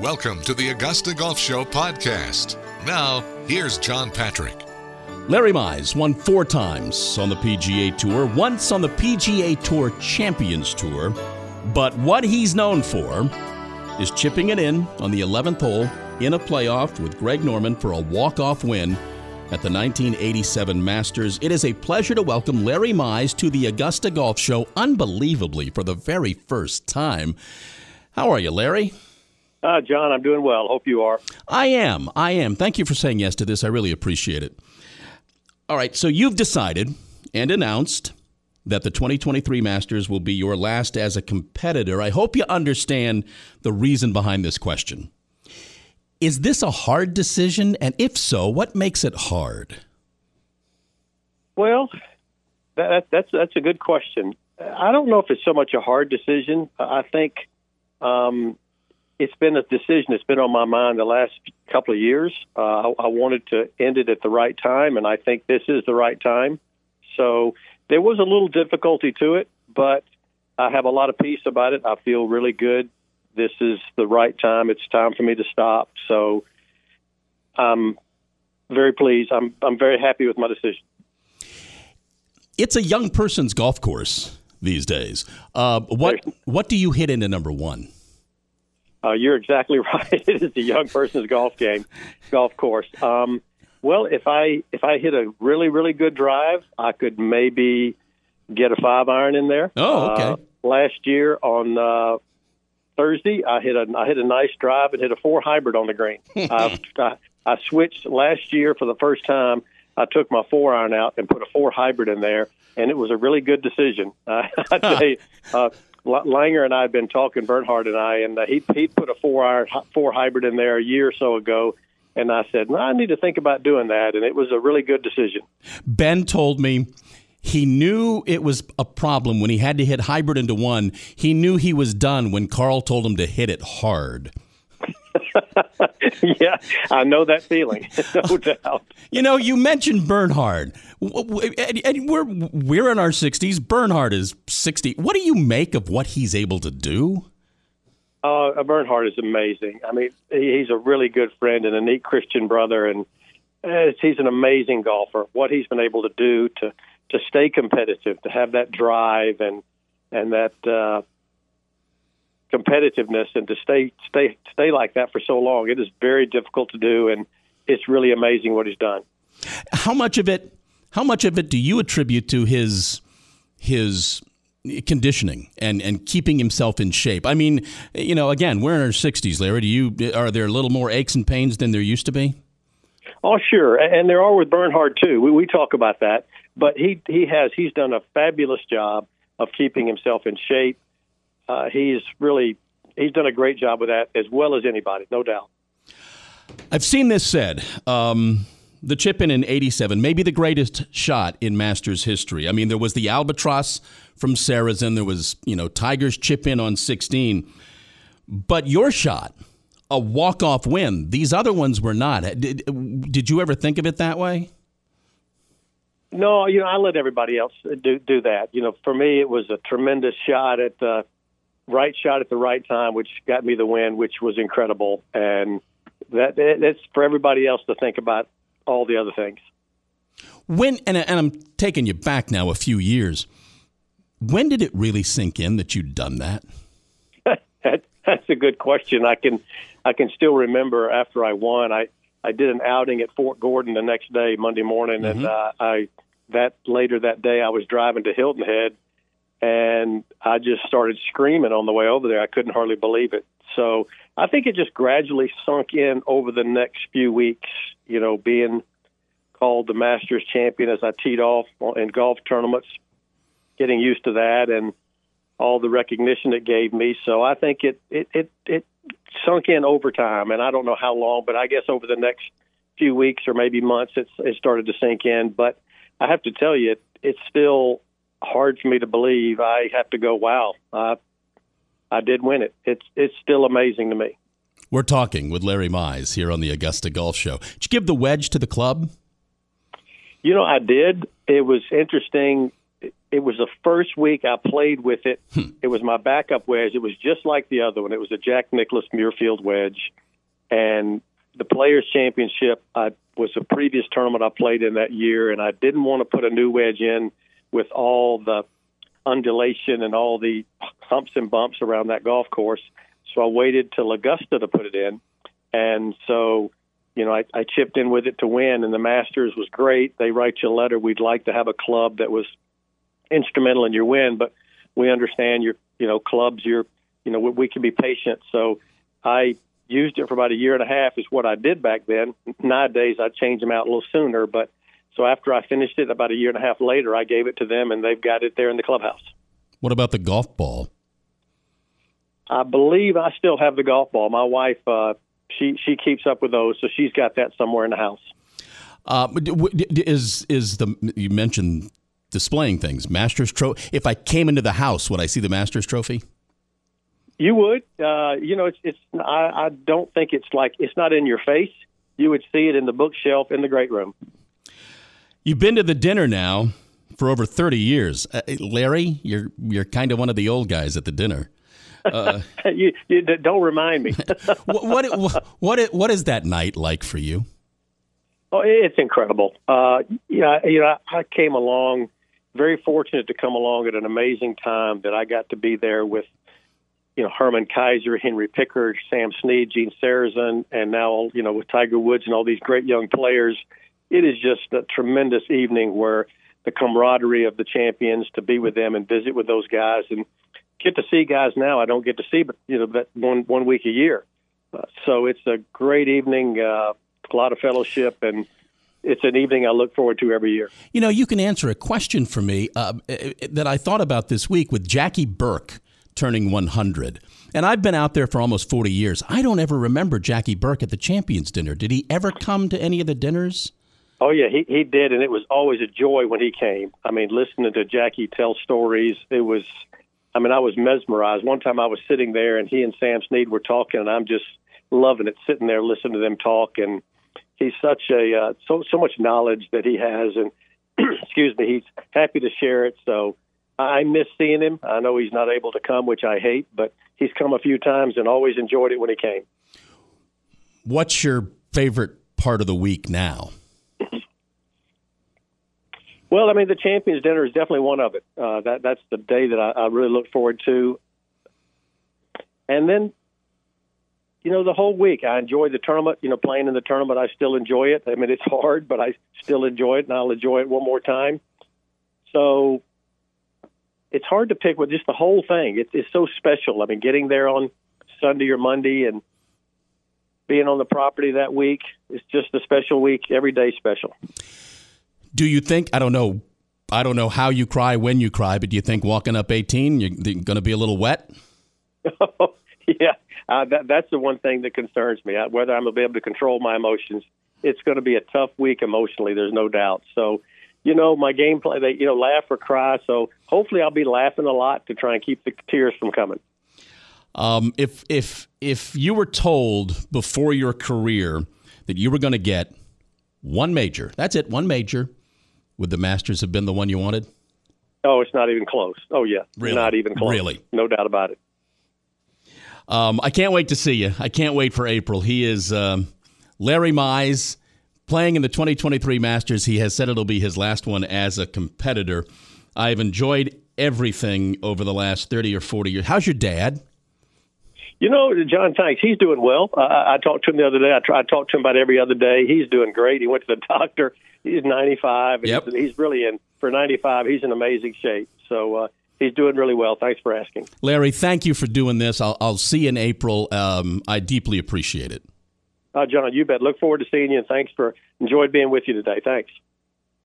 Welcome to the Augusta Golf Show podcast. Now, here's John Patrick. Larry Mize won four times on the PGA Tour, once on the PGA Tour Champions Tour. But what he's known for is chipping it in on the 11th hole in a playoff with Greg Norman for a walk-off win at the 1987 Masters. It is a pleasure to welcome Larry Mize to the Augusta Golf Show, unbelievably for the very first time. How are you, Larry? Uh, John, I'm doing well. Hope you are. I am. I am. Thank you for saying yes to this. I really appreciate it. All right, so you've decided and announced that the 2023 Masters will be your last as a competitor. I hope you understand the reason behind this question. Is this a hard decision? And if so, what makes it hard? Well, that, that's that's a good question. I don't know if it's so much a hard decision. I think um, it's been a decision that's been on my mind the last couple of years. Uh, I, I wanted to end it at the right time, and I think this is the right time. So there was a little difficulty to it, but I have a lot of peace about it. I feel really good. This is the right time. It's time for me to stop. So I'm very pleased. I'm I'm very happy with my decision. It's a young person's golf course these days. Uh, what what do you hit into number one? Uh, you're exactly right. it is a young person's golf game, golf course. Um, well, if I if I hit a really really good drive, I could maybe get a five iron in there. Oh, okay. Uh, last year on uh, Thursday, I hit a I hit a nice drive and hit a four hybrid on the green. I, I, I switched last year for the first time. I took my four iron out and put a four hybrid in there, and it was a really good decision. Uh, I tell you, uh, Langer and I have been talking, Bernhard and I, and uh, he he put a four iron four hybrid in there a year or so ago, and I said, no, I need to think about doing that, and it was a really good decision. Ben told me he knew it was a problem when he had to hit hybrid into one. He knew he was done when Carl told him to hit it hard. yeah, I know that feeling, no doubt. You know, you mentioned Bernhard, and we're we're in our sixties. Bernhard is sixty. What do you make of what he's able to do? Uh, Bernhard is amazing. I mean, he's a really good friend and a neat Christian brother, and uh, he's an amazing golfer. What he's been able to do to to stay competitive, to have that drive and and that uh, competitiveness and to stay stay stay like that for so long. It is very difficult to do, and it's really amazing what he's done. How much of it? How much of it do you attribute to his his conditioning and and keeping himself in shape? I mean, you know, again, we're in our sixties, Larry. Do you are there a little more aches and pains than there used to be? Oh, sure, and there are with Bernhard too. We, we talk about that, but he he has he's done a fabulous job of keeping himself in shape uh, he's really he's done a great job with that as well as anybody, no doubt. I've seen this said. Um, the chip in in 87, maybe the greatest shot in Masters history. I mean, there was the Albatross from Sarah's, Sarazen, there was, you know, Tiger's chip in on 16. But your shot, a walk-off win. These other ones were not. Did, did you ever think of it that way? No, you know, I let everybody else do do that. You know, for me, it was a tremendous shot at uh, right shot at the right time, which got me the win, which was incredible. And that that's for everybody else to think about all the other things. When and, and I'm taking you back now a few years. When did it really sink in that you'd done that? that that's a good question. I can I can still remember after I won. I I did an outing at Fort Gordon the next day, Monday morning, mm-hmm. and uh, I that later that day I was driving to Hilton Head and I just started screaming on the way over there. I couldn't hardly believe it. So I think it just gradually sunk in over the next few weeks. You know, being called the Masters champion as I teed off in golf tournaments, getting used to that, and all the recognition it gave me. So I think it it it, it sunk in over time, and I don't know how long, but I guess over the next few weeks or maybe months, it's it started to sink in. But I have to tell you, it, it's still hard for me to believe. I have to go, wow, I, I did win it. It's it's still amazing to me. We're talking with Larry Mize here on the Augusta Golf Show. Did you give the wedge to the club? You know, I did. It was interesting. it was the first week I played with it. Hmm. It was my backup wedge. It was just like the other one. It was a Jack Nicklaus Muirfield wedge, and the Players Championship I, was a previous tournament I played in that year, and I didn't want to put a new wedge in with all the undulation and all the humps and bumps around that golf course. So I waited till Augusta to put it in, and so you know I, I chipped in with it to win. And the Masters was great. They write you a letter. We'd like to have a club that was instrumental in your win, but we understand your you know clubs. Your you know we, we can be patient. So I used it for about a year and a half is what I did back then. Nowadays I change them out a little sooner, but so after I finished it about a year and a half later, I gave it to them and they've got it there in the clubhouse. What about the golf ball? I believe I still have the golf ball. My wife, uh, she she keeps up with those, so she's got that somewhere in the house. Uh, is is the you mentioned displaying things Masters trophy? If I came into the house, would I see the Masters trophy? You would. Uh, you know, it's it's. I, I don't think it's like it's not in your face. You would see it in the bookshelf in the great room. You've been to the dinner now for over thirty years, uh, Larry. You're you're kind of one of the old guys at the dinner. Uh, you, you, don't remind me. what, what what what is that night like for you? Oh, it's incredible. Uh, yeah, you know, I came along, very fortunate to come along at an amazing time that I got to be there with you know Herman Keiser, Henry Picard, Sam Snead, Gene Sarazen, and now you know with Tiger Woods and all these great young players. It is just a tremendous evening where the camaraderie of the champions to be with them and visit with those guys and get to see guys now I don't get to see, but you know that one one week a year. Uh, so it's a great evening, uh, a lot of fellowship and it's an evening I look forward to every year. You know, you can answer a question for me uh, that I thought about this week with Jackie Burke turning 100. And I've been out there for almost 40 years. I don't ever remember Jackie Burke at the Champions Dinner. Did he ever come to any of the dinners? Oh yeah, he he did, and it was always a joy when he came. I mean, listening to Jackie tell stories, it was. I mean, I was mesmerized. One time I was sitting there, and he and Sam Snead were talking, and I'm just loving it, sitting there listening to them talk. And he's such a uh, so so much knowledge that he has, and excuse me, he's happy to share it. So I miss seeing him. I know he's not able to come, which I hate, but he's come a few times and always enjoyed it when he came. What's your favorite part of the week now? Well, I mean, the Champions Dinner is definitely one of it. Uh, that that's the day that I, I really look forward to. And then, you know, the whole week I enjoy the tournament. You know, playing in the tournament, I still enjoy it. I mean, it's hard, but I still enjoy it, and I'll enjoy it one more time. So it's hard to pick with just the whole thing. It's, it's so special. I mean, getting there on Sunday or Monday and being on the property that week is just a special week. Every day special. Do you think? I don't know. I don't know how you cry when you cry, but do you think walking up 18, you're going to be a little wet? yeah, uh, that, that's the one thing that concerns me. Uh, whether I'm going to be able to control my emotions, it's going to be a tough week emotionally. There's no doubt. So you know, my gameplay, they, you know, laugh or cry. So hopefully I'll be laughing a lot to try and keep the tears from coming. Um, if if if you were told before your career that you were going to get one major, that's it, one major, would the Masters have been the one you wanted? Oh, it's not even close. Oh yeah, really? not even close. Really, no doubt about it. Um, I can't wait to see you. I can't wait for April. He is um, Larry Mize playing in the 2023 Masters. He has said it'll be his last one as a competitor. I've enjoyed everything over the last 30 or 40 years. How's your dad? You know, John, thanks. He's doing well. Uh, I talked to him the other day. I, try, I talk to him about every other day. He's doing great. He went to the doctor. He's 95. Yep. He's, he's really in, for 95, he's in amazing shape. So, uh, he's doing really well. Thanks for asking. Larry, thank you for doing this. I'll, I'll see you in April. Um, I deeply appreciate it. Uh, John, you bet. Look forward to seeing you, and thanks for enjoyed being with you today. Thanks.